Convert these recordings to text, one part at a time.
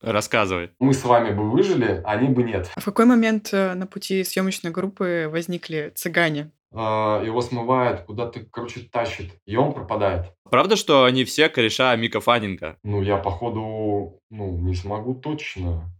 Рассказывай. Мы с вами бы выжили, они бы нет. А в какой момент э, на пути съемочной группы возникли цыгане? А, Его смывает, куда-то, короче, тащит, и он пропадает. Правда, что они все кореша Мика Фаннинга? Ну, я, походу, ну, не смогу точно.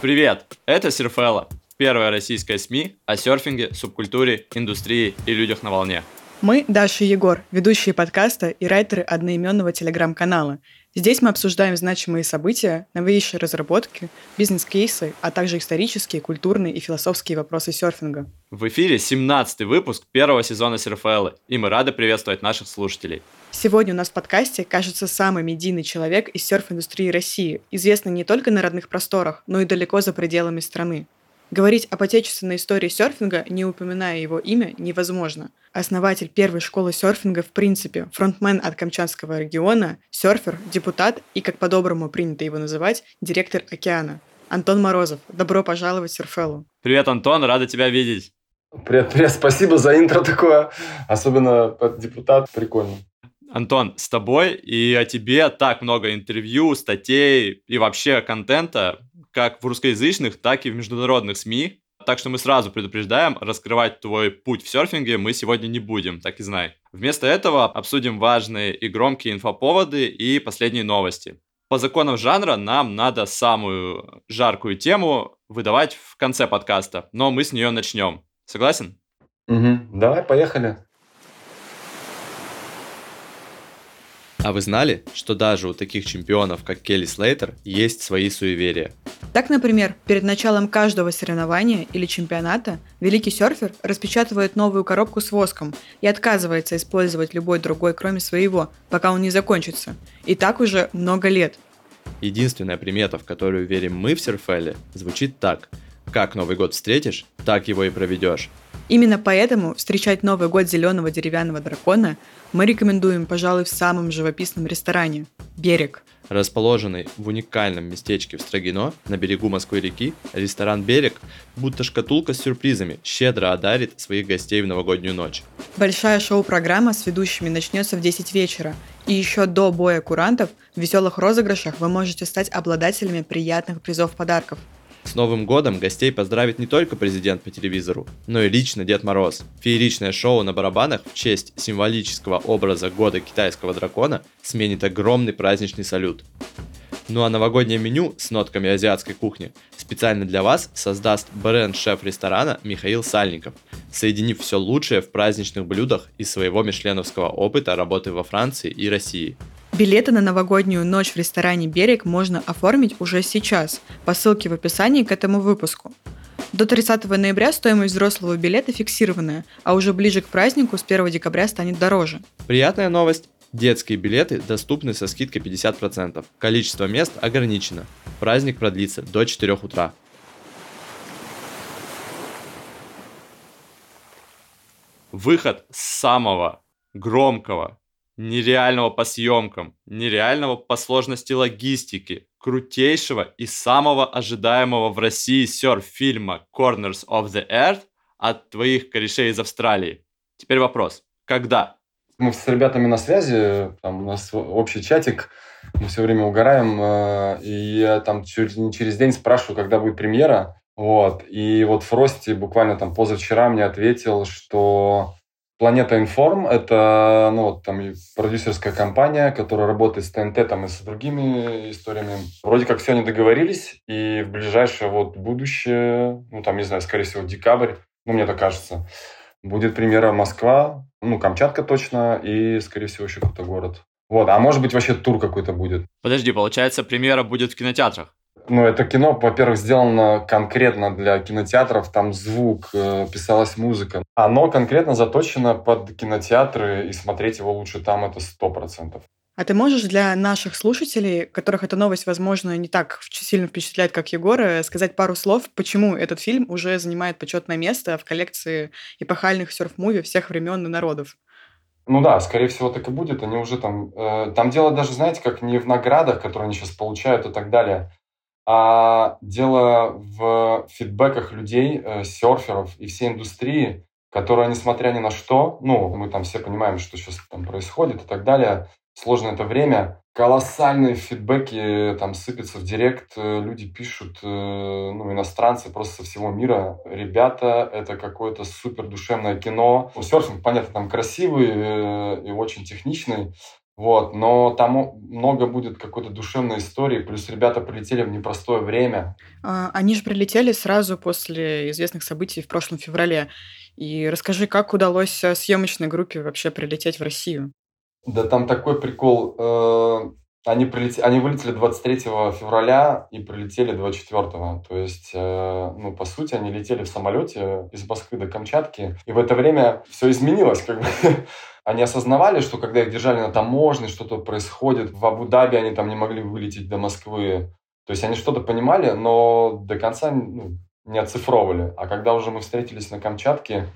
Привет, это Серфелла, первая российская СМИ о серфинге, субкультуре, индустрии и людях на волне. Мы, Даша и Егор, ведущие подкаста и райтеры одноименного телеграм-канала. Здесь мы обсуждаем значимые события, новейшие разработки, бизнес-кейсы, а также исторические, культурные и философские вопросы серфинга. В эфире 17 выпуск первого сезона Серфеллы, и мы рады приветствовать наших слушателей. Сегодня у нас в подкасте, кажется, самый медийный человек из серф-индустрии России, известный не только на родных просторах, но и далеко за пределами страны. Говорить об отечественной истории серфинга, не упоминая его имя, невозможно. Основатель первой школы серфинга в принципе, фронтмен от Камчатского региона, серфер, депутат и, как по-доброму принято его называть, директор океана. Антон Морозов. Добро пожаловать в Серфеллу. Привет, Антон, рада тебя видеть. Привет, привет, спасибо за интро такое. Особенно депутат, прикольно. Антон, с тобой и о тебе так много интервью, статей и вообще контента, как в русскоязычных, так и в международных СМИ. Так что мы сразу предупреждаем, раскрывать твой путь в серфинге мы сегодня не будем, так и знай. Вместо этого обсудим важные и громкие инфоповоды и последние новости. По законам жанра нам надо самую жаркую тему выдавать в конце подкаста, но мы с нее начнем. Согласен? Угу. Давай, поехали. А вы знали, что даже у таких чемпионов, как Келли Слейтер, есть свои суеверия? Так, например, перед началом каждого соревнования или чемпионата великий серфер распечатывает новую коробку с воском и отказывается использовать любой другой, кроме своего, пока он не закончится. И так уже много лет. Единственная примета, в которую верим мы в Серфеле, звучит так. Как Новый год встретишь, так его и проведешь. Именно поэтому встречать Новый год зеленого деревянного дракона мы рекомендуем, пожалуй, в самом живописном ресторане – «Берег». Расположенный в уникальном местечке в Строгино, на берегу Москвы-реки, ресторан «Берег», будто шкатулка с сюрпризами, щедро одарит своих гостей в новогоднюю ночь. Большая шоу-программа с ведущими начнется в 10 вечера, и еще до боя курантов в веселых розыгрышах вы можете стать обладателями приятных призов-подарков – с Новым годом гостей поздравит не только президент по телевизору, но и лично Дед Мороз. Фееричное шоу на барабанах в честь символического образа года китайского дракона сменит огромный праздничный салют. Ну а новогоднее меню с нотками азиатской кухни специально для вас создаст бренд-шеф ресторана Михаил Сальников, соединив все лучшее в праздничных блюдах из своего мишленовского опыта работы во Франции и России – Билеты на новогоднюю ночь в ресторане «Берег» можно оформить уже сейчас по ссылке в описании к этому выпуску. До 30 ноября стоимость взрослого билета фиксированная, а уже ближе к празднику с 1 декабря станет дороже. Приятная новость. Детские билеты доступны со скидкой 50%. Количество мест ограничено. Праздник продлится до 4 утра. Выход самого громкого нереального по съемкам, нереального по сложности логистики, крутейшего и самого ожидаемого в России серф-фильма Corners of the Earth от твоих корешей из Австралии. Теперь вопрос. Когда? Мы с ребятами на связи, там у нас общий чатик, мы все время угораем, э, и я там чуть не через день спрашиваю, когда будет премьера. Вот. И вот Фрости буквально там позавчера мне ответил, что Планета Информ – это ну, там, продюсерская компания, которая работает с ТНТ там, и с другими историями. Вроде как все они договорились, и в ближайшее вот будущее, ну там, не знаю, скорее всего, декабрь, ну мне так кажется, будет премьера Москва, ну Камчатка точно, и, скорее всего, еще какой-то город. Вот, а может быть вообще тур какой-то будет. Подожди, получается, премьера будет в кинотеатрах? Ну, это кино, во-первых, сделано конкретно для кинотеатров, там звук, э, писалась музыка. Оно конкретно заточено под кинотеатры, и смотреть его лучше там это сто процентов. А ты можешь для наших слушателей, которых эта новость, возможно, не так сильно впечатляет, как Егора, сказать пару слов, почему этот фильм уже занимает почетное место в коллекции эпохальных серф-муви всех времен и народов? Ну да, скорее всего, так и будет. Они уже там... Э, там дело даже, знаете, как не в наградах, которые они сейчас получают и так далее, А дело в фидбэках людей, э, серферов и всей индустрии, которая, несмотря ни на что, ну, мы там все понимаем, что сейчас там происходит и так далее, сложное это время, колоссальные фидбэки там сыпятся в директ, э, люди пишут, э, ну, иностранцы просто со всего мира, ребята, это какое-то супер душевное кино. Ну, серфинг, понятно, там красивый и очень техничный, вот, но там много будет какой-то душевной истории, плюс ребята прилетели в непростое время. А, они же прилетели сразу после известных событий в прошлом феврале. И расскажи, как удалось съемочной группе вообще прилететь в Россию? Да там такой прикол. Э, они, прилет... они вылетели 23 февраля и прилетели 24. То есть, э, ну, по сути, они летели в самолете из Москвы до Камчатки. И в это время все изменилось. Как бы. Они осознавали, что когда их держали на таможне, что-то происходит. В Абу-Даби они там не могли вылететь до Москвы. То есть они что-то понимали, но до конца ну, не оцифровывали. А когда уже мы встретились на Камчатке,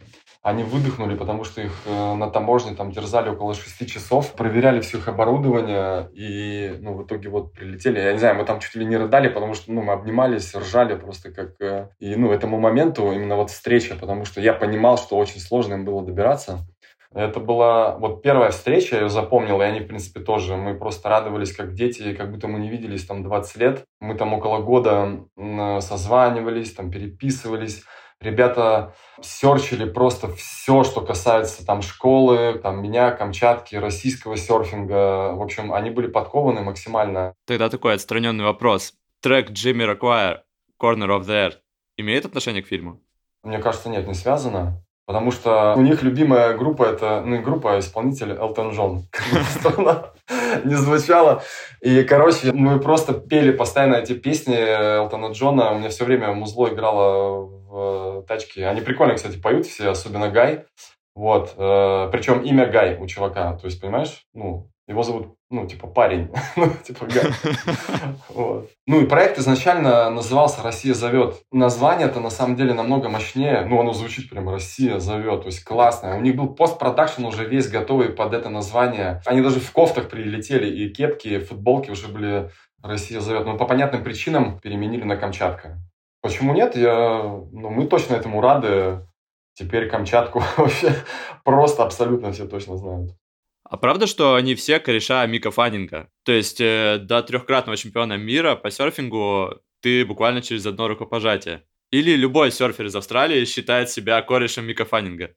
они выдохнули, потому что их э, на таможне там держали около 6 часов, проверяли все их оборудование, и ну, в итоге вот прилетели. Я не знаю, мы там чуть ли не рыдали, потому что ну, мы обнимались, ржали просто как... Э, и ну, этому моменту именно вот встреча, потому что я понимал, что очень сложно им было добираться. Это была вот первая встреча, я ее запомнил, и они, в принципе, тоже. Мы просто радовались, как дети, как будто мы не виделись там 20 лет. Мы там около года созванивались, там переписывались ребята серчили просто все, что касается там школы, там меня, Камчатки, российского серфинга. В общем, они были подкованы максимально. Тогда такой отстраненный вопрос. Трек Джимми Роквайр «Corner of the Earth» имеет отношение к фильму? Мне кажется, нет, не связано. Потому что у них любимая группа это, ну, группа исполнитель Элтон Джон. не звучало. И, короче, мы просто пели постоянно эти песни Элтона Джона. У меня все время музло играло в тачке. Они прикольно, кстати, поют все, особенно Гай. Вот. Э, Причем имя Гай у чувака. То есть, понимаешь, ну, его зовут, ну, типа, парень. ну, типа, вот. Ну, и проект изначально назывался «Россия зовет». Название-то, на самом деле, намного мощнее. Ну, оно звучит прям «Россия зовет». То есть, классно. У них был постпродакшн уже весь готовый под это название. Они даже в кофтах прилетели, и кепки, и футболки уже были «Россия зовет». Но по понятным причинам переменили на Камчатка. Почему нет? Я, ну, мы точно этому рады. Теперь Камчатку вообще просто абсолютно все точно знают. А правда, что они все кореша Мика Фаннинга? То есть э, до трехкратного чемпиона мира по серфингу ты буквально через одно рукопожатие? Или любой серфер из Австралии считает себя корешем Мика Фаннинга?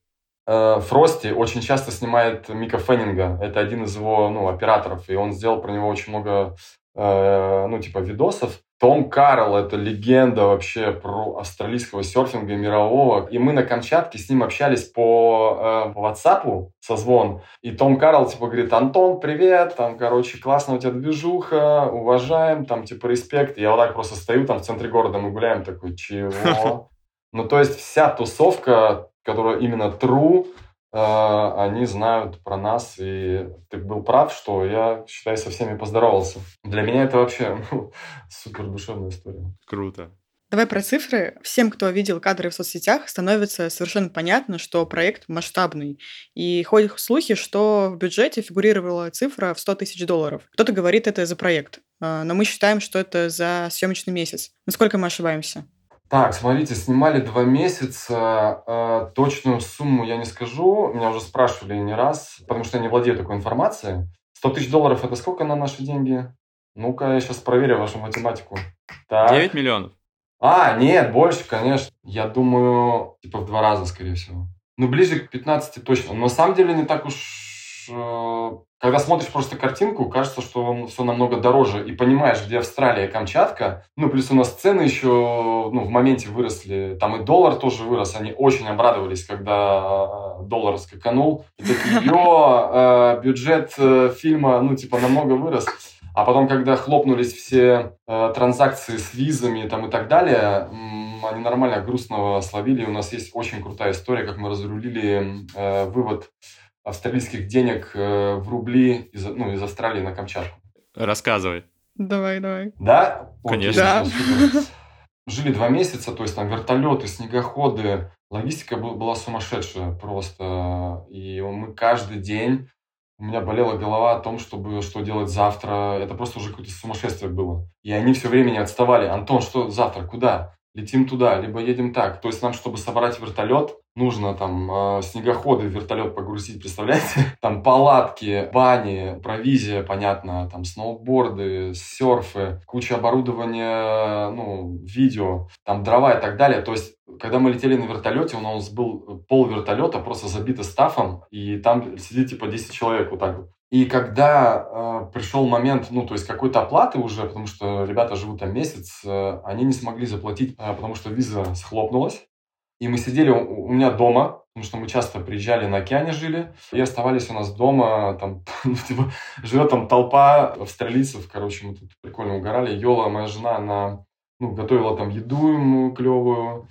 Э, Фрости очень часто снимает Мика Феннинга. Это один из его ну, операторов, и он сделал про него очень много э, ну, типа видосов. Том Карл – это легенда вообще про австралийского серфинга мирового. И мы на Камчатке с ним общались по, э, по WhatsApp, созвон. И Том Карл типа говорит, Антон, привет, там, короче, классно у тебя движуха, уважаем, там, типа, респект. И я вот так просто стою там в центре города, мы гуляем, такой, чего? Ну, то есть вся тусовка, которая именно true, они знают про нас, и ты был прав, что я, считай, со всеми поздоровался. Для меня это вообще ну, супер душевная история. Круто. Давай про цифры. Всем, кто видел кадры в соцсетях, становится совершенно понятно, что проект масштабный. И ходят слухи, что в бюджете фигурировала цифра в 100 тысяч долларов. Кто-то говорит это за проект, э, но мы считаем, что это за съемочный месяц. Насколько мы ошибаемся? Так, смотрите, снимали два месяца. Э, точную сумму я не скажу. Меня уже спрашивали не раз, потому что я не владею такой информацией. 100 тысяч долларов – это сколько на наши деньги? Ну-ка, я сейчас проверю вашу математику. Так. 9 миллионов. А, нет, больше, конечно. Я думаю, типа в два раза, скорее всего. Ну, ближе к 15 точно. Но на самом деле не так уж э, когда смотришь просто картинку, кажется, что все намного дороже. И понимаешь, где Австралия, Камчатка. Ну, плюс у нас цены еще ну, в моменте выросли. Там и доллар тоже вырос. Они очень обрадовались, когда э, доллар скаканул. И такие, э, бюджет э, фильма, ну, типа, намного вырос. А потом, когда хлопнулись все э, транзакции с визами там, и так далее, они нормально грустного словили. У нас есть очень крутая история, как мы разрулили э, вывод австралийских денег э, в рубли из, ну, из Австралии на Камчатку. Рассказывай. Давай, давай. Да? Конечно. Да. Жили два месяца, то есть там вертолеты, снегоходы. Логистика была сумасшедшая просто. И мы каждый день у меня болела голова о том, чтобы что делать завтра. Это просто уже какое-то сумасшествие было. И они все время не отставали. Антон, что завтра? Куда? летим туда, либо едем так. То есть нам, чтобы собрать вертолет, нужно там э, снегоходы в вертолет погрузить, представляете? Там палатки, бани, провизия, понятно, там сноуборды, серфы, куча оборудования, ну, видео, там дрова и так далее. То есть когда мы летели на вертолете, у нас был пол вертолета просто забито стафом, и там сидит типа 10 человек вот так вот. И когда э, пришел момент, ну, то есть какой-то оплаты уже, потому что ребята живут там месяц, э, они не смогли заплатить, э, потому что виза схлопнулась. И мы сидели у, меня дома, потому что мы часто приезжали на океане жили, и оставались у нас дома, там, ну, типа, живет там толпа австралийцев, короче, мы тут прикольно угорали. Йола, моя жена, она, ну, готовила там еду ему клевую,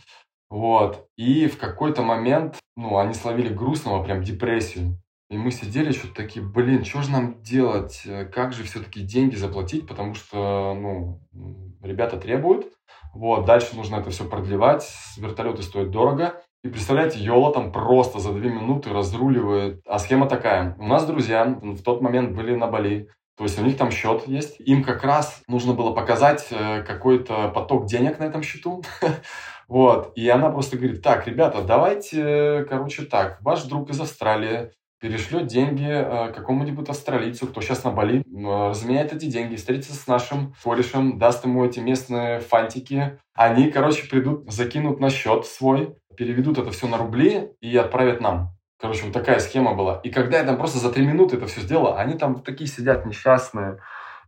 вот. И в какой-то момент, ну, они словили грустного, прям депрессию. И мы сидели, что-то такие, блин, что же нам делать? Как же все-таки деньги заплатить? Потому что, ну, ребята требуют. Вот, дальше нужно это все продлевать. Вертолеты стоят дорого. И представляете, Йола там просто за две минуты разруливает. А схема такая. У нас друзья в тот момент были на Бали. То есть у них там счет есть. Им как раз нужно было показать э, какой-то поток денег на этом счету. Вот. И она просто говорит, так, ребята, давайте, короче, так, ваш друг из Австралии перешлет деньги э, какому-нибудь австралийцу, кто сейчас на Бали, разменяет эти деньги, встретится с нашим корешем, даст ему эти местные фантики. Они, короче, придут, закинут на счет свой, переведут это все на рубли и отправят нам. Короче, вот такая схема была. И когда я там просто за три минуты это все сделал, они там такие сидят несчастные.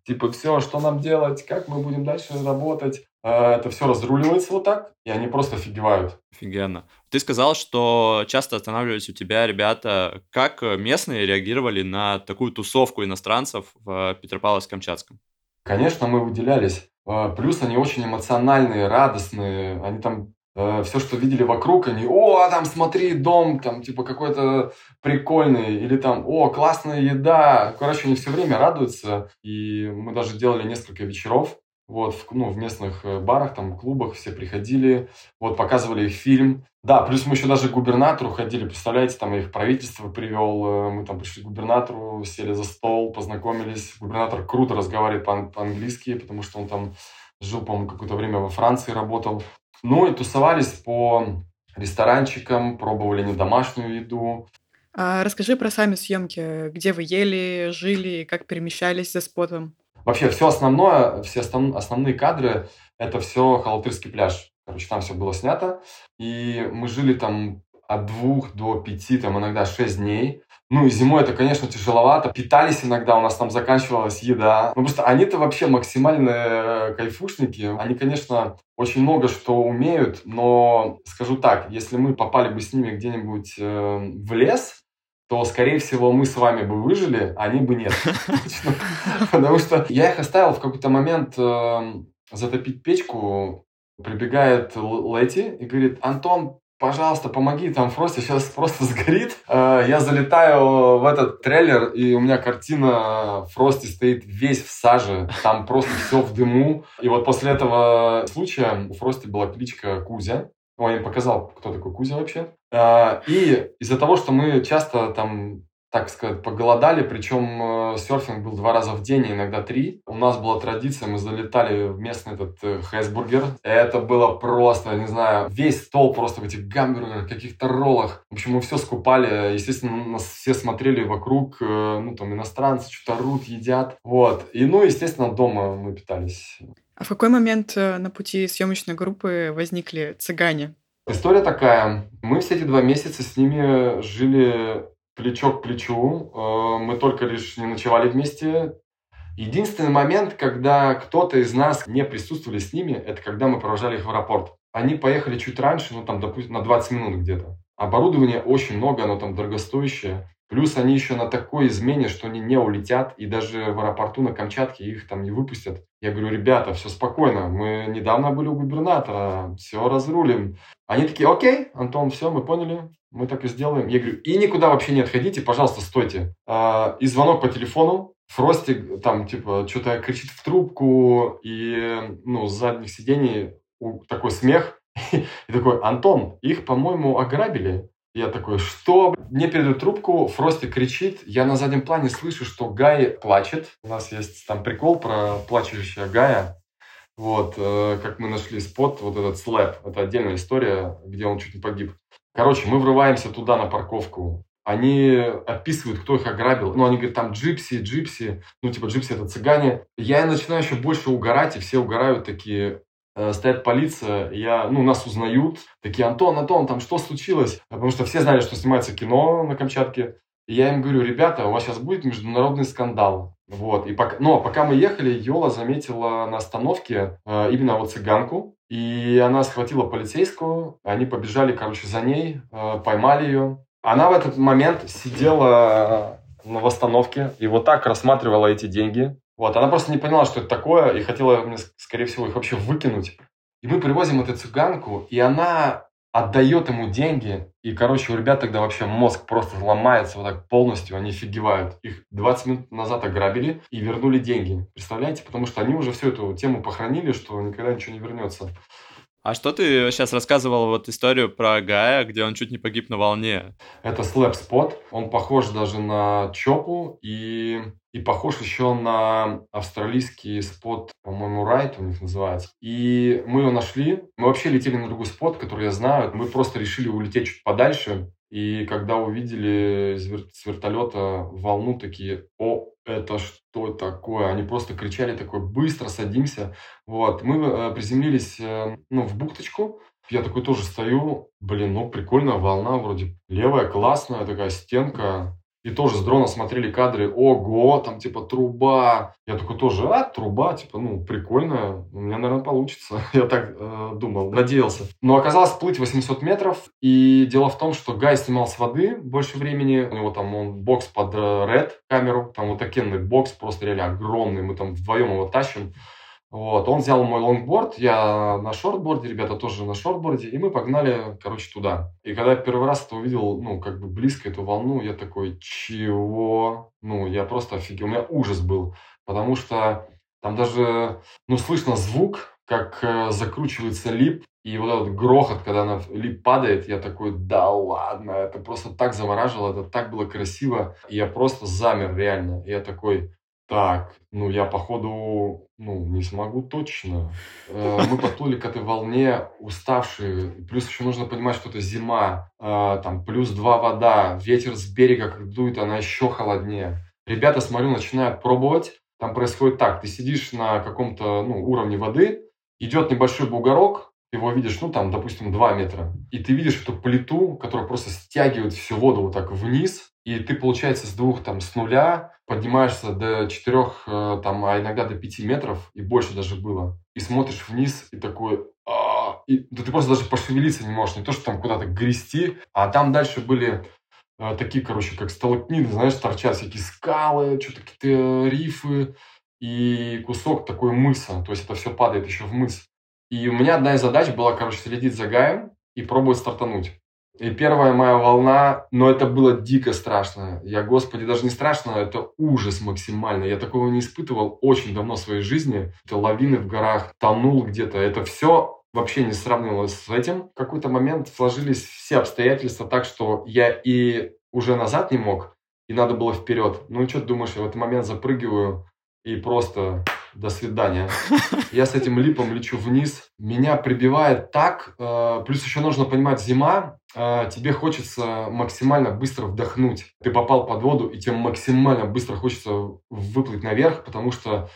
Типа, все, что нам делать, как мы будем дальше работать. Э, это все разруливается вот так, и они просто офигевают. Офигенно. Ты сказал, что часто останавливались у тебя ребята. Как местные реагировали на такую тусовку иностранцев в Петропавловск-Камчатском? Конечно, мы выделялись. Э, плюс они очень эмоциональные, радостные. Они там э, все, что видели вокруг, они, о, там смотри, дом, там, типа, какой-то прикольный, или там, о, классная еда. Короче, они все время радуются, и мы даже делали несколько вечеров, вот, в, ну, в местных э, барах, там, клубах все приходили, вот, показывали их фильм. Да, плюс мы еще даже к губернатору ходили, представляете, там их правительство привел, э, мы там пришли к губернатору, сели за стол, познакомились. Губернатор круто разговаривает по-английски, потому что он там жил, по-моему, какое-то время во Франции, работал. Ну и тусовались по ресторанчикам, пробовали не домашнюю еду. А расскажи про сами съемки, где вы ели, жили, как перемещались за спотом. Вообще все основное, все основ, основные кадры, это все Халатырский пляж. Короче, там все было снято. И мы жили там от двух до пяти, там иногда шесть дней. Ну и зимой это, конечно, тяжеловато. Питались иногда, у нас там заканчивалась еда. Ну просто они-то вообще максимальные э, кайфушники. Они, конечно, очень много что умеют, но скажу так, если мы попали бы с ними где-нибудь э, в лес, то, скорее всего, мы с вами бы выжили, а они бы нет. Потому что я их оставил в какой-то момент эм, затопить печку. Прибегает Лети и говорит, Антон, пожалуйста, помоги, там Фрости сейчас просто сгорит. Э, я залетаю в этот трейлер, и у меня картина Фрости стоит весь в саже, там просто все в дыму. И вот после этого случая у Фрости была кличка Кузя. Он им показал, кто такой Кузя вообще. А, и из-за того, что мы часто там так сказать, поголодали, причем э, серфинг был два раза в день, а иногда три. У нас была традиция, мы залетали в местный этот э, хэсбургер. Это было просто, не знаю, весь стол просто в этих гамбургерах, каких-то роллах. В общем, мы все скупали. Естественно, нас все смотрели вокруг, э, ну, там, иностранцы что-то рут, едят. Вот. И, ну, естественно, дома мы питались. А в какой момент на пути съемочной группы возникли цыгане? История такая. Мы все эти два месяца с ними жили плечо к плечу. Э, мы только лишь не ночевали вместе. Единственный момент, когда кто-то из нас не присутствовали с ними, это когда мы провожали их в аэропорт. Они поехали чуть раньше, ну там, допустим, на 20 минут где-то. Оборудования очень много, оно там дорогостоящее. Плюс они еще на такой измене, что они не улетят, и даже в аэропорту на Камчатке их там не выпустят. Я говорю, ребята, все спокойно, мы недавно были у губернатора, все разрулим. Они такие, окей, Антон, все, мы поняли, мы так и сделаем. Я говорю, и никуда вообще не отходите, пожалуйста, стойте. А, и звонок по телефону, Фрости там, типа, что-то кричит в трубку, и, ну, с задних сидений такой смех. И такой, Антон, их, по-моему, ограбили. Я такой, что? Мне передают трубку, Фрости кричит, я на заднем плане слышу, что Гай плачет. У нас есть там прикол про плачущего Гая. Вот, э, как мы нашли спот, вот этот слэп, это отдельная история, где он чуть не погиб. Короче, мы врываемся туда на парковку, они описывают, кто их ограбил. Ну, они говорят, там джипси, джипси, ну, типа джипси это цыгане. Я начинаю еще больше угорать, и все угорают такие, Э, стоит полиция, я, ну, нас узнают, такие, Антон, Антон, там что случилось? Потому что все знали, что снимается кино на Камчатке. И я им говорю, ребята, у вас сейчас будет международный скандал. Вот. И пока, но пока мы ехали, Йола заметила на остановке э, именно вот цыганку. И она схватила полицейскую, они побежали, короче, за ней, э, поймали ее. Она в этот момент сидела э, на остановке и вот так рассматривала эти деньги. Вот, она просто не поняла, что это такое, и хотела мне, скорее всего, их вообще выкинуть. И мы привозим эту цыганку, и она отдает ему деньги, и, короче, у ребят тогда вообще мозг просто ломается вот так полностью, они офигевают. Их 20 минут назад ограбили и вернули деньги. Представляете? Потому что они уже всю эту тему похоронили, что никогда ничего не вернется. А что ты сейчас рассказывал вот историю про Гая, где он чуть не погиб на волне? Это слэп спот. Он похож даже на Чопу и, и похож еще на австралийский спот, по-моему, Райт у них называется. И мы его нашли. Мы вообще летели на другой спот, который я знаю. Мы просто решили улететь чуть подальше. И когда увидели с вертолета волну, такие, о, это что такое? Они просто кричали такой, быстро садимся. Вот, мы э, приземлились, э, ну, в бухточку. Я такой тоже стою, блин, ну, прикольная волна, вроде левая, классная такая стенка. И тоже с дрона смотрели кадры, ого, там типа труба. Я такой тоже, а, труба, типа, ну, прикольно, у меня, наверное, получится. Я так э, думал, надеялся. Но оказалось плыть 800 метров. И дело в том, что Гай снимал с воды больше времени. У него там он бокс под э, Red камеру, там вот такенный бокс, просто реально огромный. Мы там вдвоем его тащим. Вот, он взял мой лонгборд, я на шортборде, ребята тоже на шортборде, и мы погнали, короче, туда. И когда я первый раз это увидел, ну, как бы близко эту волну, я такой, чего? Ну, я просто офигел, у меня ужас был, потому что там даже, ну, слышно звук, как э, закручивается lip, и вот этот грохот, когда она lip падает, я такой, да ладно, это просто так завораживало, это так было красиво, и я просто замер реально, и я такой, так, ну я походу, ну не смогу точно. Э, мы подплыли к этой волне уставшие. Плюс еще нужно понимать, что это зима, э, там плюс два вода, ветер с берега как дует, она еще холоднее. Ребята, смотрю, начинают пробовать. Там происходит так, ты сидишь на каком-то ну, уровне воды, идет небольшой бугорок, его видишь, ну там, допустим, 2 метра, и ты видишь эту плиту, которая просто стягивает всю воду вот так вниз, и ты, получается, с двух, там, с нуля поднимаешься до четырех, э, там, а иногда до пяти метров, и больше даже было. И смотришь вниз, и такой, «А!» и да ты просто даже пошевелиться не можешь, не то, что там куда-то грести, а там дальше были э, такие, короче, как сталактиты, знаешь, торчат всякие скалы, что-то какие-то рифы, и кусок такой мыса, то есть это все падает еще в мыс. И у меня одна из задач была, короче, следить за Гаем и пробовать стартануть. И первая моя волна, но это было дико страшно. Я, господи, даже не страшно, это ужас максимально. Я такого не испытывал очень давно в своей жизни. Это лавины в горах, тонул где-то. Это все вообще не сравнивалось с этим. В какой-то момент сложились все обстоятельства так, что я и уже назад не мог, и надо было вперед. Ну, что ты думаешь, я в этот момент запрыгиваю и просто до свидания. Я с этим липом лечу вниз. Меня прибивает так. Э, плюс еще нужно понимать, зима, тебе хочется максимально быстро вдохнуть. Ты попал под воду, и тебе максимально быстро хочется выплыть наверх, потому что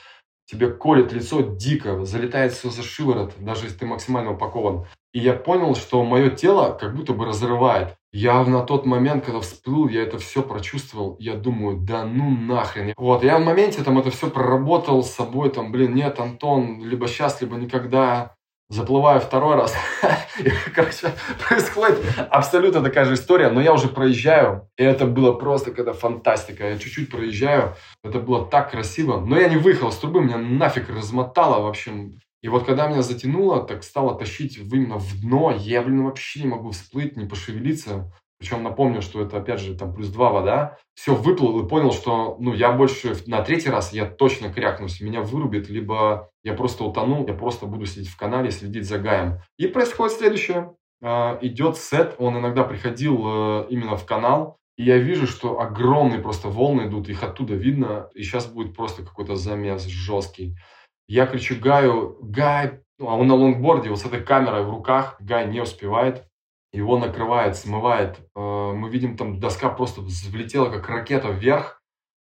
тебе колет лицо дико, залетает все за шиворот, даже если ты максимально упакован. И я понял, что мое тело как будто бы разрывает. Я на тот момент, когда всплыл, я это все прочувствовал. Я думаю, да ну нахрен. Вот, я в моменте там это все проработал с собой, там, блин, нет, Антон, либо сейчас, либо никогда. Заплываю второй раз. И, короче, происходит абсолютно такая же история, но я уже проезжаю. И это было просто когда фантастика. Я чуть-чуть проезжаю. Это было так красиво. Но я не выехал с трубы, меня нафиг размотало. В общем, и вот когда меня затянуло, так стало тащить именно в дно, я, блин, вообще не могу всплыть, не пошевелиться. Причем напомню, что это, опять же, там плюс 2 вода. Все, выплыл и понял, что, ну, я больше на третий раз я точно крякнусь. Меня вырубит, либо я просто утону, я просто буду сидеть в канале, следить за Гаем. И происходит следующее. э, идет сет, он иногда приходил э, именно в канал, и я вижу, что огромные просто волны идут, их оттуда видно, и сейчас будет просто какой-то замес жесткий. Я кричу Гаю, Гай, ну, а он на лонгборде, вот с этой камерой в руках, Гай не успевает, его накрывает, смывает. Э, мы видим, там доска просто взлетела, как ракета вверх,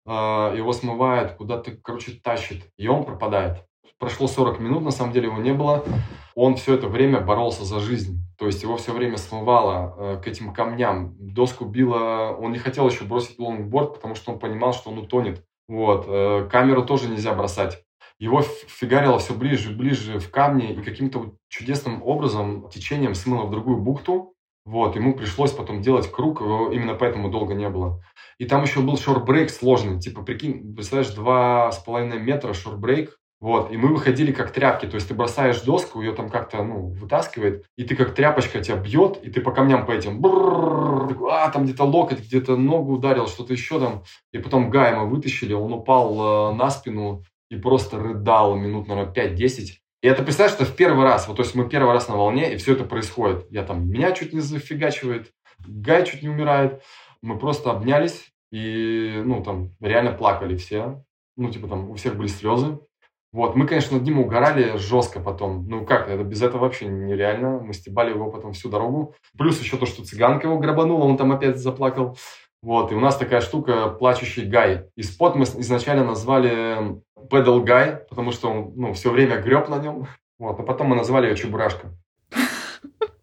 э, его смывает, куда-то, короче, тащит, и он пропадает. Прошло 40 минут, на самом деле его не было. Он все это время боролся за жизнь. То есть его все время смывало э, к этим камням. Доску било... Он не хотел еще бросить лонгборд, потому что он понимал, что он утонет. Вот. Камеру тоже нельзя бросать. Его фигарило все ближе и ближе в камни, и каким-то чудесным образом течением смыло в другую бухту. Вот, ему пришлось потом делать круг, именно поэтому долго не было. И там еще был shore break сложный, типа, прикинь, представляешь, два с половиной метра shore break, вот, и мы выходили как тряпки, то есть ты бросаешь доску, ее там как-то, ну, вытаскивает, и ты как тряпочка тебя бьет, и ты по камням по этим, а, там где-то локоть, где-то ногу ударил, что-то еще там, и потом Гая мы вытащили, он упал э, на спину и просто рыдал минут, наверное, 5-10, и это, представляешь, что в первый раз, вот, то есть мы первый раз на волне, и все это происходит. Я там, меня чуть не зафигачивает, Гай чуть не умирает, мы просто обнялись, и, ну, там, реально плакали все, ну, типа, там, у всех были слезы, вот, мы, конечно, над ним угорали жестко потом. Ну как, это без этого вообще нереально. Мы стебали его потом всю дорогу. Плюс еще то, что цыганка его грабанула, он там опять заплакал. Вот, и у нас такая штука «Плачущий Гай». И спот мы изначально назвали «Педал Гай», потому что он ну, все время греб на нем. Вот, а потом мы назвали ее «Чебурашка».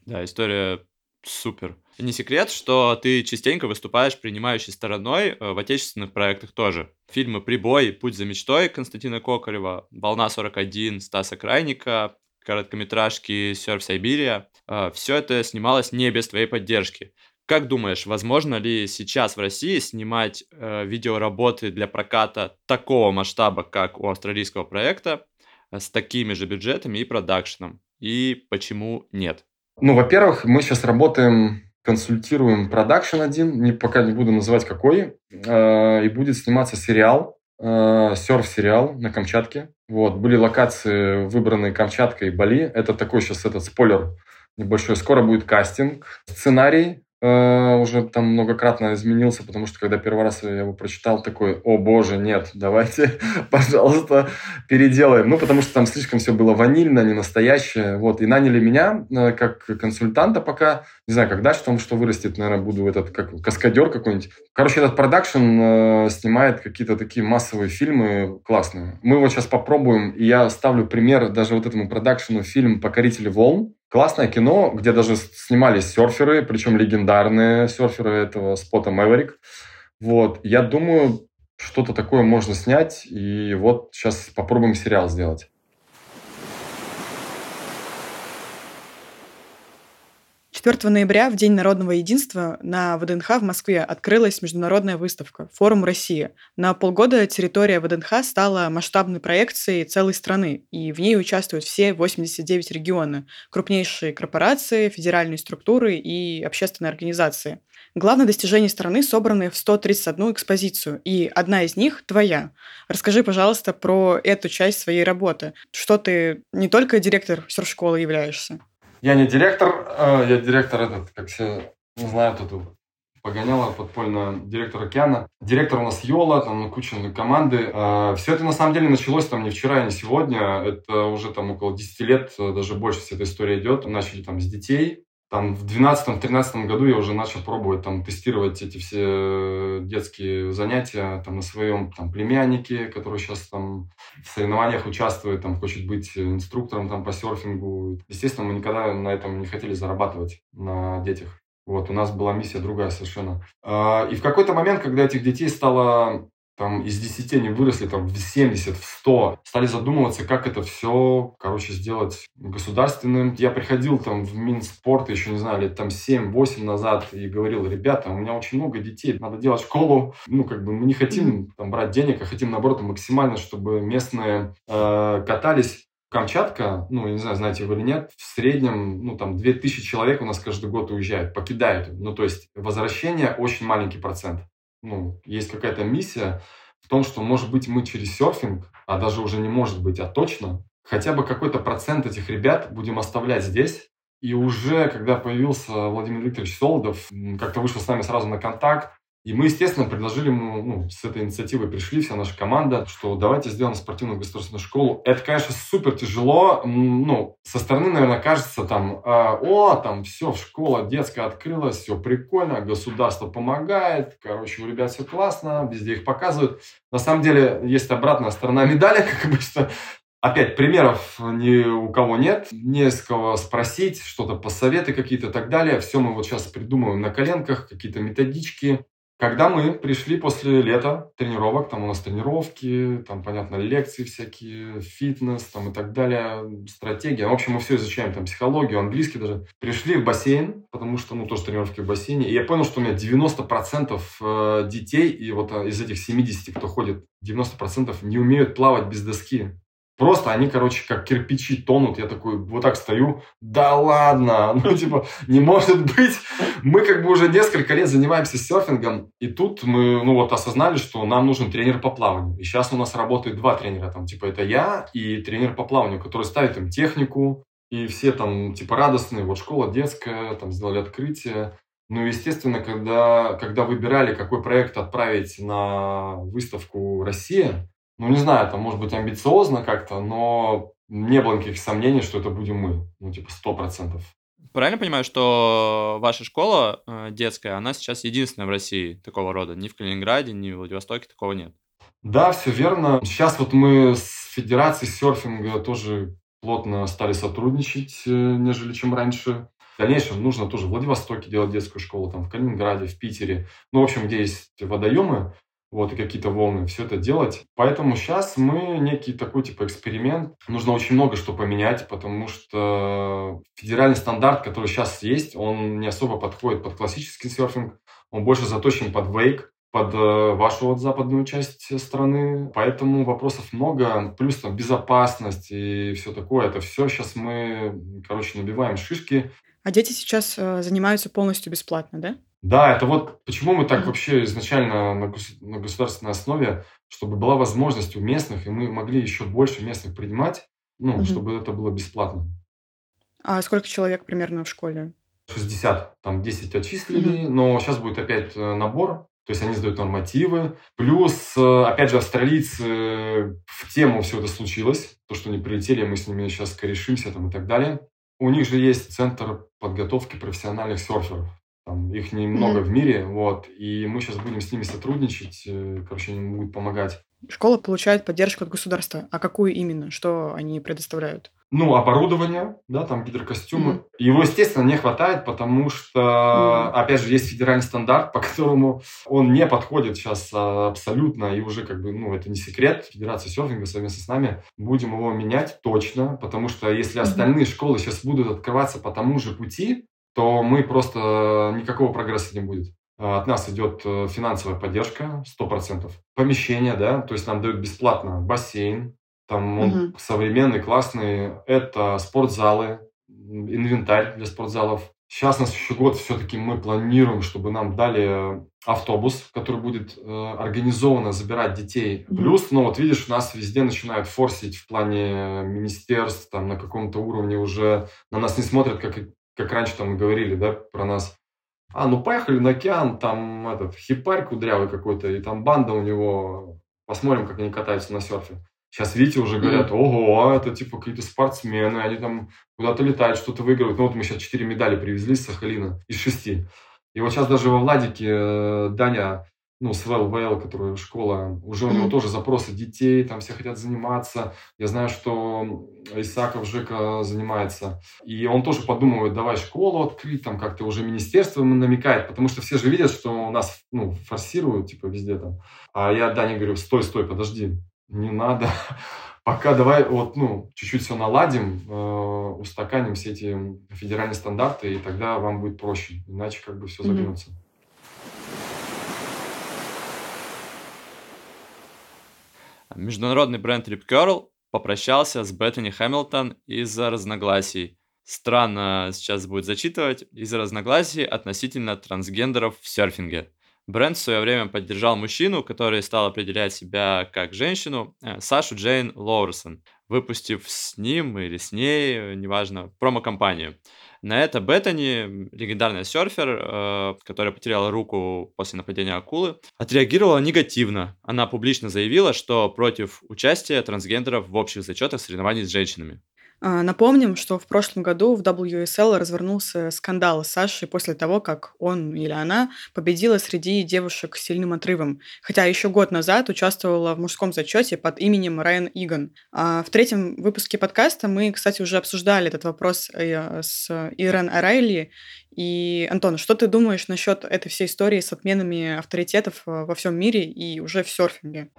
Да, история супер. Не секрет, что ты частенько выступаешь принимающей стороной э, в отечественных проектах тоже. Фильмы «Прибой», «Путь за мечтой» Константина Коколева, «Волна-41» Стаса Крайника, короткометражки «Серф Сибирия». Э, Все это снималось не без твоей поддержки. Как думаешь, возможно ли сейчас в России снимать э, видеоработы для проката такого масштаба, как у австралийского проекта, э, с такими же бюджетами и продакшеном? И почему нет? Ну, во-первых, мы сейчас работаем консультируем продакшн один, не, пока не буду называть какой, э, и будет сниматься сериал, э, серф-сериал на Камчатке. Вот, были локации выбраны Камчатка и Бали. Это такой сейчас этот спойлер небольшой. Скоро будет кастинг. Сценарий уже там многократно изменился, потому что когда первый раз я его прочитал, такой, о боже, нет, давайте, пожалуйста, переделаем. Ну, потому что там слишком все было ванильно, не настоящее. Вот, и наняли меня э, как консультанта пока. Не знаю, дальше там что вырастет, наверное, буду этот, как каскадер какой-нибудь. Короче, этот продакшн э, снимает какие-то такие массовые фильмы классные. Мы его сейчас попробуем, и я ставлю пример даже вот этому продакшену фильм «Покорители волн», Классное кино, где даже снимались серферы, причем легендарные серферы этого спота Мэверик. Вот, я думаю, что-то такое можно снять, и вот сейчас попробуем сериал сделать. 4 ноября, в День народного единства, на ВДНХ в Москве открылась международная выставка «Форум России». На полгода территория ВДНХ стала масштабной проекцией целой страны, и в ней участвуют все 89 регионов, крупнейшие корпорации, федеральные структуры и общественные организации. Главное достижение страны собраны в 131 экспозицию, и одна из них твоя. Расскажи, пожалуйста, про эту часть своей работы. Что ты не только директор серф-школы являешься? Я не директор, а я директор этот, как все знают, эту погоняла подпольно директор океана. Директор у нас Йола, там куча команды. А, все это на самом деле началось там не вчера, не сегодня. Это уже там около 10 лет, даже больше вся эта история идет. Начали там с детей. Там в 12-13 году я уже начал пробовать там тестировать эти все детские занятия там на своем там племяннике, который сейчас там в соревнованиях участвует, там хочет быть инструктором там по серфингу. Естественно, мы никогда на этом не хотели зарабатывать на детях. Вот, у нас была миссия другая совершенно. А, и в какой-то момент, когда этих детей стало там из 10 они выросли там в 70, в 100, стали задумываться, как это все, короче, сделать государственным. Я приходил там в Минспорт еще, не знаю, лет там 7-8 назад и говорил, ребята, у меня очень много детей, надо делать школу. Ну, как бы мы не хотим там брать денег, а хотим, наоборот, максимально, чтобы местные э, катались Камчатка, ну, я не знаю, знаете вы или нет, в среднем, ну, там, 2000 человек у нас каждый год уезжают, покидают. Ну, то есть возвращение очень маленький процент ну, есть какая-то миссия в том, что, может быть, мы через серфинг, а даже уже не может быть, а точно, хотя бы какой-то процент этих ребят будем оставлять здесь, И уже, когда появился Владимир Викторович Солодов, как-то вышел с нами сразу на контакт, и мы, естественно, предложили ему, ну, с этой инициативой пришли, вся наша команда, что давайте сделаем спортивную государственную школу. Это, конечно, супер тяжело. Ну, со стороны, наверное, кажется там, э, о, там все, школа детская открылась, все прикольно, государство помогает, короче, у ребят все классно, везде их показывают. На самом деле, есть обратная сторона медали, как обычно. Опять, примеров ни у кого нет, не с кого спросить, что-то посоветы какие-то и так далее. Все мы вот сейчас придумываем на коленках, какие-то методички, когда мы пришли после лета тренировок, там у нас тренировки, там, понятно, лекции всякие, фитнес там и так далее, стратегия. В общем, мы все изучаем, там, психологию, английский даже. Пришли в бассейн, потому что, ну, тоже тренировки в бассейне. И я понял, что у меня 90% э, детей, и вот э, из этих 70, кто ходит, 90% не умеют плавать без доски. Просто они, короче, как кирпичи тонут. Я такой вот так стою. Да ладно! Ну, типа, не может быть. Мы как бы уже несколько лет занимаемся серфингом. И тут мы, ну вот, осознали, что нам нужен тренер по плаванию. И сейчас у нас работают два тренера. Там, типа, это я и тренер по плаванию, который ставит им технику. И все там, типа, радостные. Вот школа детская, там, сделали открытие. Ну, естественно, когда, когда выбирали, какой проект отправить на выставку «Россия», ну, не знаю, это может быть амбициозно как-то, но не было никаких сомнений, что это будем мы. Ну, типа, сто процентов. Правильно понимаю, что ваша школа э, детская, она сейчас единственная в России такого рода? Ни в Калининграде, ни в Владивостоке такого нет? Да, все верно. Сейчас вот мы с Федерацией серфинга тоже плотно стали сотрудничать, э, нежели чем раньше. В дальнейшем нужно тоже в Владивостоке делать детскую школу, там в Калининграде, в Питере. Ну, в общем, где есть водоемы, вот, и какие-то волны, все это делать. Поэтому сейчас мы некий такой, типа, эксперимент. Нужно очень много что поменять, потому что федеральный стандарт, который сейчас есть, он не особо подходит под классический серфинг, он больше заточен под вейк, под э, вашу вот западную часть страны. Поэтому вопросов много. Плюс там безопасность и все такое. Это все сейчас мы, короче, набиваем шишки. А дети сейчас э, занимаются полностью бесплатно, да? Да, это вот почему мы так вообще изначально на, на государственной основе, чтобы была возможность у местных, и мы могли еще больше местных принимать, ну, угу. чтобы это было бесплатно. А сколько человек примерно в школе? 60, там 10 отчислили, угу. но сейчас будет опять э, набор, то есть они сдают нормативы. Плюс, э, опять же, австралийцы в тему все это случилось, то, что они прилетели, мы с ними сейчас корешимся там и так далее. У них же есть центр подготовки профессиональных серферов. Там, их немного mm-hmm. в мире, вот, и мы сейчас будем с ними сотрудничать, э, короче, они будут помогать. Школа получает поддержку от государства. А какую именно? Что они предоставляют? Ну, оборудование, да, там гидрокостюмы. Mm-hmm. Его, естественно, не хватает, потому что, mm-hmm. опять же, есть федеральный стандарт, по которому он не подходит сейчас а, абсолютно, и уже как бы, ну, это не секрет, Федерация серфинга совместно с нами будем его менять точно, потому что если остальные mm-hmm. школы сейчас будут открываться по тому же пути, то мы просто никакого прогресса не будет. А, от нас идет э, финансовая поддержка 100%. Помещение, да, то есть нам дают бесплатно бассейн, там он угу. современный, классный. Это спортзалы, инвентарь для спортзалов. Сейчас на следующий год все-таки мы планируем, чтобы нам дали автобус, который будет э, организованно забирать детей. Mm-hmm. Плюс, ну вот видишь, у нас везде начинают форсить в плане министерств, там на каком-то уровне уже на нас не смотрят как как раньше там говорили, да, про нас. А, ну поехали на океан, там этот хипарь кудрявый какой-то, и там банда у него, посмотрим, как они катаются на серфе. Сейчас, видите, уже говорят, ого, это типа какие-то спортсмены, они там куда-то летают, что-то выигрывают. Ну вот мы сейчас четыре медали привезли с Сахалина из шести. И вот сейчас даже во Владике э, Даня ну, с ВЛВЛ, которая школа, уже у него тоже запросы детей, там все хотят заниматься. Я знаю, что Исаков Жека занимается. И он тоже подумывает, давай школу открыть, там как-то уже министерство намекает, потому что все же видят, что у нас ну, форсируют, типа, везде там. А я Дане говорю, стой, стой, подожди, не надо. Пока давай вот, ну, чуть-чуть все наладим, э, устаканим все эти федеральные стандарты, и тогда вам будет проще. Иначе как бы все загнется. Mm-hmm. Международный бренд Rip Curl попрощался с Беттани Хэмилтон из-за разногласий. Странно сейчас будет зачитывать, из-за разногласий относительно трансгендеров в серфинге. Бренд в свое время поддержал мужчину, который стал определять себя как женщину, э, Сашу Джейн Лоурсон, выпустив с ним или с ней, неважно, промо-компанию. На это Беттани, легендарный серфер, э, которая потеряла руку после нападения акулы, отреагировала негативно. Она публично заявила, что против участия трансгендеров в общих зачетах соревнований с женщинами. А, напомним, что в прошлом году в WSL развернулся скандал с Сашей после того, как он или она победила среди девушек с сильным отрывом, хотя еще год назад участвовала в мужском зачете под именем Райан Иган. А в третьем выпуске подкаста мы, кстати, уже обсуждали этот вопрос э, с Ирен Арайли. И, Антон, что ты думаешь насчет этой всей истории с отменами авторитетов э, во всем мире и уже в серфинге?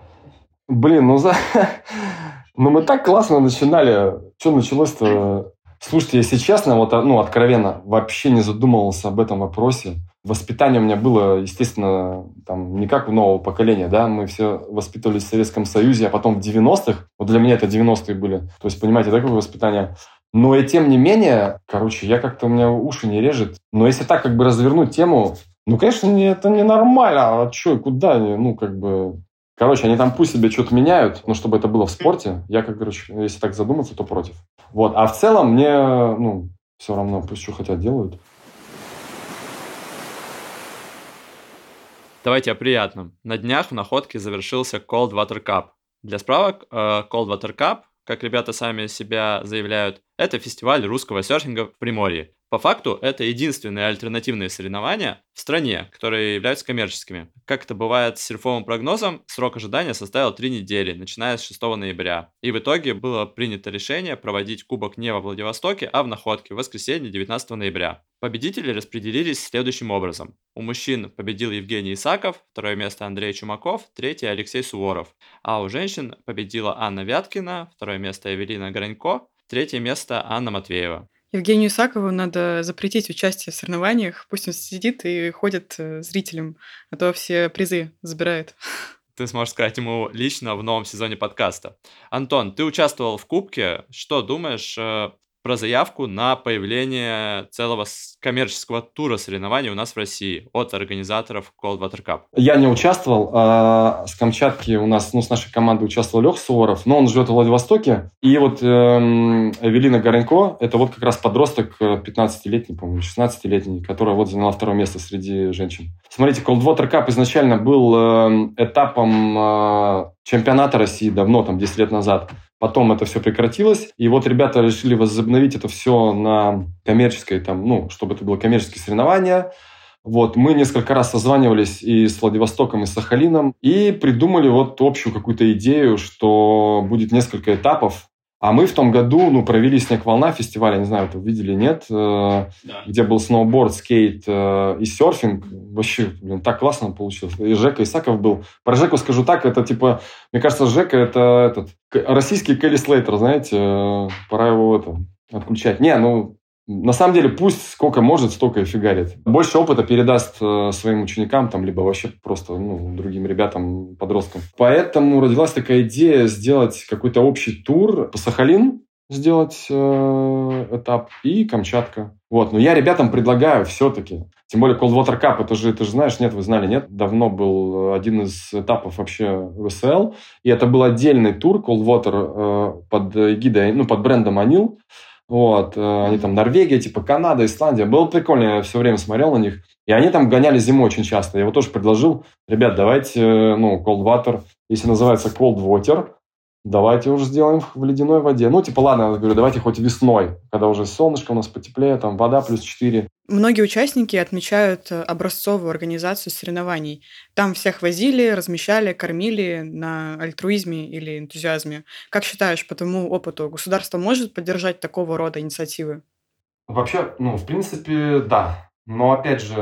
Блин, ну за... Ну, мы так классно начинали. Что началось-то? Слушайте, если честно, вот, ну, откровенно, вообще не задумывался об этом вопросе. Воспитание у меня было, естественно, там, не как у нового поколения, да, мы все воспитывались в Советском Союзе, а потом в 90-х, вот для меня это 90-е были, то есть, понимаете, такое воспитание. Но и тем не менее, короче, я как-то, у меня уши не режет, но если так как бы развернуть тему, ну, конечно, не, это ненормально, а что, куда, ну, как бы, Короче, они там пусть себе что-то меняют, но чтобы это было в спорте, я, как, короче, если так задуматься, то против. Вот. А в целом мне, ну, все равно, пусть что хотят делают. Давайте о приятном. На днях в находке завершился Cold Water Cup. Для справок, э, Cold Water Cup, как ребята сами себя заявляют, это фестиваль русского серфинга в Приморье. По факту, это единственные альтернативные соревнования в стране, которые являются коммерческими. Как это бывает с серфовым прогнозом, срок ожидания составил 3 недели, начиная с 6 ноября. И в итоге было принято решение проводить Кубок не во Владивостоке, а в Находке в воскресенье 19 ноября. Победители распределились следующим образом. У мужчин победил Евгений Исаков, второе место Андрей Чумаков, третье Алексей Суворов. А у женщин победила Анна Вяткина, второе место Эвелина Гранько, третье место Анна Матвеева. Евгению Исакову надо запретить участие в соревнованиях. Пусть он сидит и ходит э, зрителем, а то все призы забирает. Ты сможешь сказать ему лично в новом сезоне подкаста. Антон, ты участвовал в Кубке. Что думаешь э, про заявку на появление целого коммерческого тура соревнований у нас в России от организаторов Cold Water Cup. Я не участвовал. А с Камчатки у нас, ну, с нашей командой участвовал Лех Суворов, но он живет в Владивостоке. И вот эм, Эвелина Горенько, это вот как раз подросток 15-летний, э, по-моему, 16-летний, которая вот заняла второе место среди женщин. Смотрите, Cold Water Cup изначально был э, этапом э, чемпионата России давно, там, 10 лет назад. Потом это все прекратилось, и вот ребята решили возобновить это все на коммерческой, там, ну, чтобы это было коммерческие соревнования. Вот, мы несколько раз созванивались и с Владивостоком, и с Сахалином, и придумали вот общую какую-то идею, что будет несколько этапов, а мы в том году, ну, провели «Снег-волна» фестиваль, не знаю, вы видели, нет, э, да. где был сноуборд, скейт э, и серфинг. Вообще, блин, так классно получилось. И Жека Исаков был. Про Жеку скажу так, это типа, мне кажется, Жека это этот российский Келли Слейтер, знаете, э, пора его это, отключать. Не, ну, на самом деле, пусть сколько может, столько и фигарит. Больше опыта передаст э, своим ученикам, там, либо вообще просто ну, другим ребятам, подросткам. Поэтому родилась такая идея сделать какой-то общий тур по Сахалин, сделать э, этап и Камчатка. Вот, но я ребятам предлагаю все-таки. Тем более Cold Water Cup, это же, ты же знаешь, нет, вы знали, нет? Давно был один из этапов вообще ВСЛ, и это был отдельный тур Cold Water э, под эгидой, ну, под брендом Анил. Вот, э, они там Норвегия, типа Канада, Исландия. Было прикольно, я все время смотрел на них. И они там гоняли зимой очень часто. Я вот тоже предложил, ребят, давайте, э, ну, cold water, если называется cold water, давайте уже сделаем в ледяной воде. Ну, типа, ладно, я говорю, давайте хоть весной, когда уже солнышко у нас потеплее, там вода плюс 4. Многие участники отмечают э, образцовую организацию соревнований. Там всех возили, размещали, кормили на альтруизме или энтузиазме. Как считаешь, по тому опыту, государство может поддержать такого рода инициативы? Вообще, ну, в принципе, да. Но, опять же,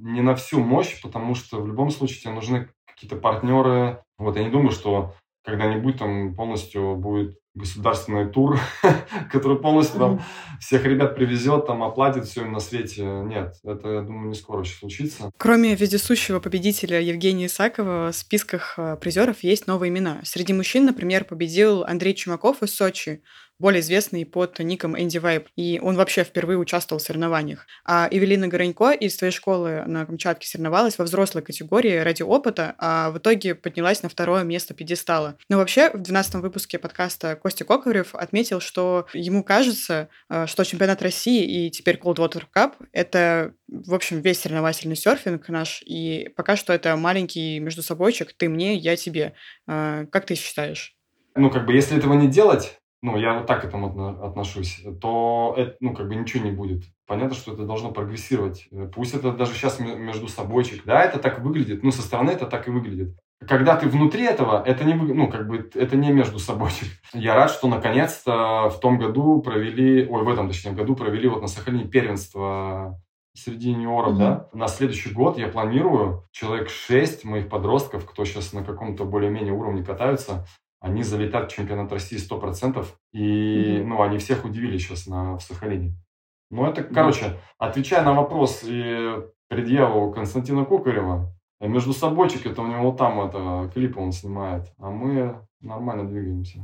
не на всю мощь, потому что в любом случае тебе нужны какие-то партнеры. Вот я не думаю, что когда-нибудь там полностью будет государственный тур, который полностью там всех ребят привезет, там оплатит все на свете. Нет, это, я думаю, не скоро еще случится. Кроме вездесущего победителя Евгения Исакова, в списках э, призеров есть новые имена. Среди мужчин, например, победил Андрей Чумаков из Сочи. более известный под ником Энди Вайп, и он вообще впервые участвовал в соревнованиях. А Эвелина Горонько из твоей школы на Камчатке соревновалась во взрослой категории ради опыта, а в итоге поднялась на второе место пьедестала. Но вообще в 12 выпуске подкаста Костя Кокарев отметил, что ему кажется, э, что чемпионат России и теперь Cold Water Cup — это, в общем, весь соревновательный серфинг наш, и пока что это маленький между собойчик «ты мне, я тебе». Э, как ты считаешь? Ну, как бы, если этого не делать, ну, я вот так к этому отношусь, то, это, ну, как бы ничего не будет. Понятно, что это должно прогрессировать. Пусть это даже сейчас между собойчик, да, это так выглядит, ну, со стороны это так и выглядит. Когда ты внутри этого, это не, ну, как бы, это не между собой. Я рад, что наконец-то в том году провели, ой, в этом, точнее, году провели вот на Сахалине первенство среди юниоров, mm-hmm. да. На следующий год я планирую человек 6 моих подростков, кто сейчас на каком-то более-менее уровне катаются, они залетят в чемпионат России 100%, и, mm-hmm. ну, они всех удивили сейчас на, в Сахалине. Ну, это, короче, mm-hmm. отвечая на вопрос и предъяву Константина Кокарева, между собойчик, это у него там это, клипы он снимает, а мы нормально двигаемся.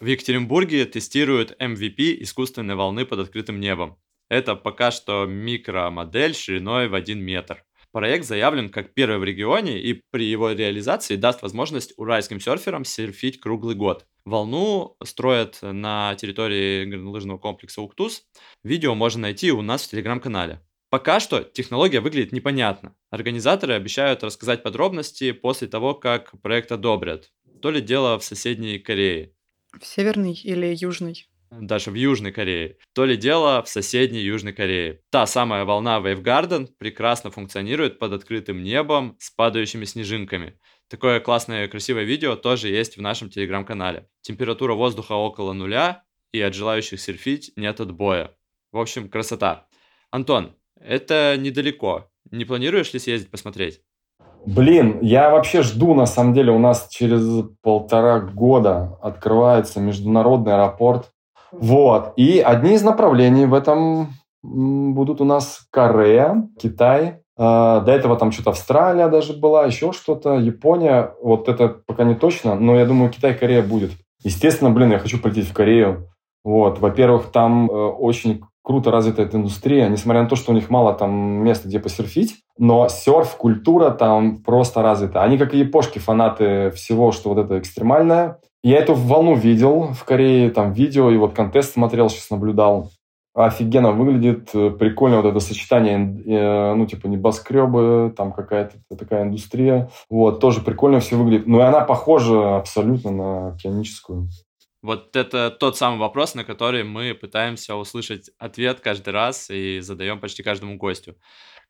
В Екатеринбурге тестируют MVP искусственной волны под открытым небом. Это пока что микромодель шириной в 1 метр. Проект заявлен как первый в регионе и при его реализации даст возможность уральским серферам серфить круглый год. Волну строят на территории горнолыжного комплекса «Уктус». Видео можно найти у нас в телеграм-канале. Пока что технология выглядит непонятно. Организаторы обещают рассказать подробности после того, как проект одобрят. То ли дело в соседней Корее. В северной или южной? Даже в Южной Корее, то ли дело в соседней Южной Корее. Та самая волна Wave Garden прекрасно функционирует под открытым небом с падающими снежинками. Такое классное красивое видео тоже есть в нашем телеграм-канале. Температура воздуха около нуля, и от желающих серфить нет отбоя. В общем, красота. Антон, это недалеко. Не планируешь ли съездить посмотреть? Блин, я вообще жду, на самом деле, у нас через полтора года открывается международный аэропорт вот. И одни из направлений в этом будут у нас Корея, Китай, а, до этого там что-то Австралия даже была, еще что-то, Япония. Вот это пока не точно, но я думаю, Китай, Корея будет. Естественно, блин, я хочу полететь в Корею. Вот, во-первых, там э, очень круто развита эта индустрия, несмотря на то, что у них мало там места, где посерфить, но серф, культура там просто развита. Они, как и япошки, фанаты всего, что вот это экстремальное. Я эту волну видел в Корее, там видео, и вот контест смотрел, сейчас наблюдал. Офигенно выглядит, э, прикольно вот это сочетание, э, ну, типа небоскребы, там какая-то такая индустрия. Вот, тоже прикольно все выглядит. Ну, и она похожа абсолютно на океаническую. Вот это тот самый вопрос, на который мы пытаемся услышать ответ каждый раз и задаем почти каждому гостю.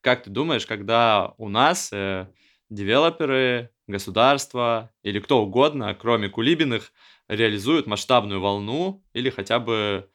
Как ты думаешь, когда у нас э, девелоперы, государства или кто угодно, кроме Кулибиных, реализуют масштабную волну или хотя бы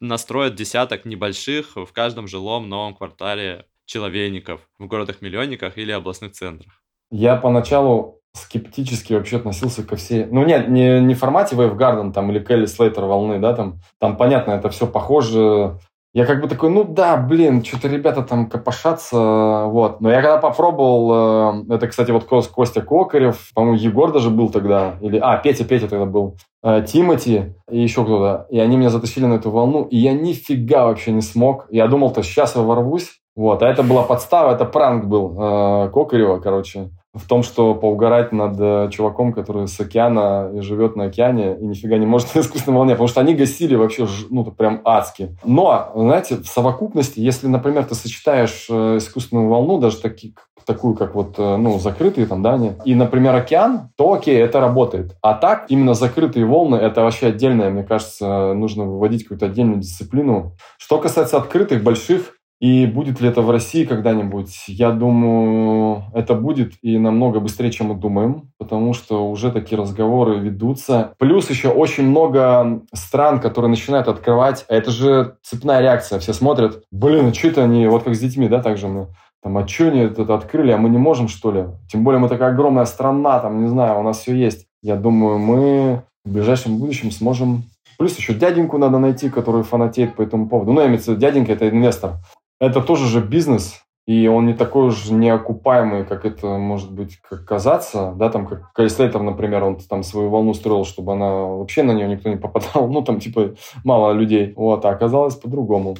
настроят десяток небольших в каждом жилом новом квартале человейников в городах-миллионниках или областных центрах. Я поначалу скептически вообще относился ко всей... Ну, нет, не, не в формате Wave Garden там, или Келли Слейтер волны, да, там, там, понятно, это все похоже я как бы такой, ну да, блин, что-то ребята там копошатся, вот. Но я когда попробовал, э, это, кстати, вот Костя Кокарев, по-моему, Егор даже был тогда, или, а, Петя, Петя тогда был, э, Тимати и еще кто-то. И они меня затащили на эту волну, и я нифига вообще не смог. Я думал-то, сейчас я ворвусь, вот. А это была подстава, это пранк был э, Кокарева, короче в том, что поугарать над э, чуваком, который с океана и живет на океане и нифига не может на искусственной волне, потому что они гасили вообще, ну, прям адски. Но, знаете, в совокупности, если, например, ты сочетаешь э, искусственную волну, даже таки, такую, как вот, э, ну, закрытые там, да, и, например, океан, то окей, это работает. А так, именно закрытые волны, это вообще отдельное, мне кажется, нужно выводить какую-то отдельную дисциплину. Что касается открытых, больших, и будет ли это в России когда-нибудь? Я думаю, это будет и намного быстрее, чем мы думаем, потому что уже такие разговоры ведутся. Плюс еще очень много стран, которые начинают открывать. А это же цепная реакция. Все смотрят, блин, а что это они, вот как с детьми, да, также мы там, а что они это открыли, а мы не можем, что ли? Тем более мы такая огромная страна, там, не знаю, у нас все есть. Я думаю, мы в ближайшем будущем сможем Плюс еще дяденьку надо найти, который фанатеет по этому поводу. Ну, я имею в виду, дяденька – это инвестор это тоже же бизнес. и он не такой уж неокупаемый, как это может быть как казаться, да, там, как Кайслейтер, например, он там свою волну строил, чтобы она вообще на нее никто не попадал, ну, там, типа, мало людей, вот, а оказалось по-другому.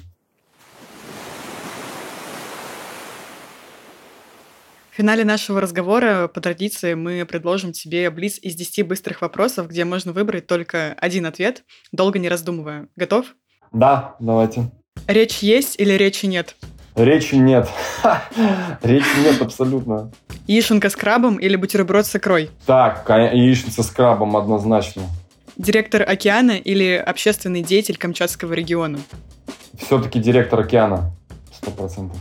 В финале нашего разговора, по традиции, мы предложим тебе близ из 10 быстрых вопросов, где можно выбрать только один ответ, долго не раздумывая. Готов? Да, давайте. Речь есть или речи нет? Речи нет. Речи нет абсолютно. Яишенка с крабом или бутерброд с икрой? Так, яичница с крабом однозначно. Директор океана или общественный деятель Камчатского региона? Все-таки директор океана. Сто процентов.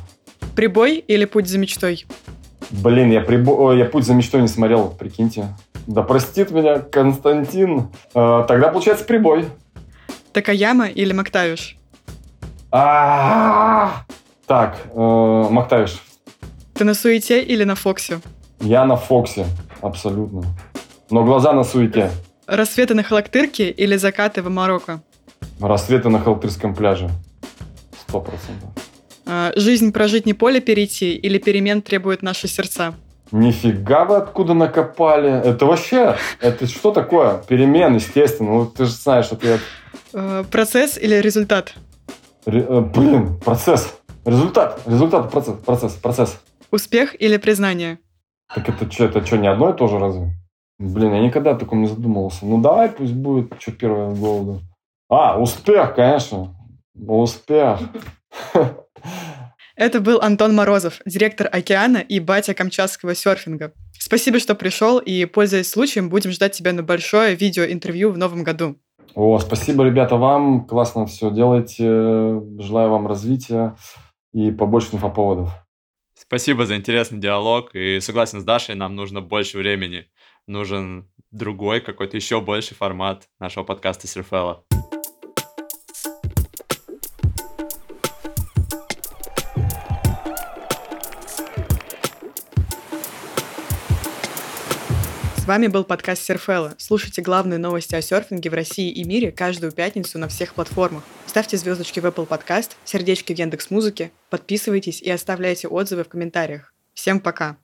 Прибой или путь за мечтой? Блин, я, прибо... я путь за мечтой не смотрел, прикиньте. Да простит меня Константин. Э, тогда получается прибой. Такаяма или Мактавиш? Так, э, Мактавиш. Ты на суете или на Фоксе? Я на Фоксе, абсолютно. Но глаза на суете. Рассветы на Халактырке или закаты в Марокко? Рассветы на Халактырском пляже. Сто процентов. А, жизнь прожить не поле перейти или перемен требует наши сердца? Нифига вы откуда накопали? Это вообще, это что такое? Перемен, естественно. Ну, ты же знаешь ответ. А, процесс или результат? Ре, э, блин, процесс. Результат. Результат, процесс, процесс, процесс. Успех или признание? Так это что, это что, не одно и то же разве? Блин, я никогда о таком не задумывался. Ну давай, пусть будет, что первое в голову. А, успех, конечно. Успех. Это был Антон Морозов, директор «Океана» и батя камчатского серфинга. Спасибо, что пришел, и, пользуясь случаем, будем ждать тебя на большое видеоинтервью в новом году. О, спасибо, ребята, вам. Классно все делаете. Желаю вам развития и побольше инфоповодов. Спасибо за интересный диалог. И согласен с Дашей, нам нужно больше времени. Нужен другой, какой-то еще больший формат нашего подкаста Серфела. С вами был подкаст Серфелла. Слушайте главные новости о серфинге в России и мире каждую пятницу на всех платформах. Ставьте звездочки в Apple Podcast, сердечки в Яндекс Музыке, подписывайтесь и оставляйте отзывы в комментариях. Всем пока!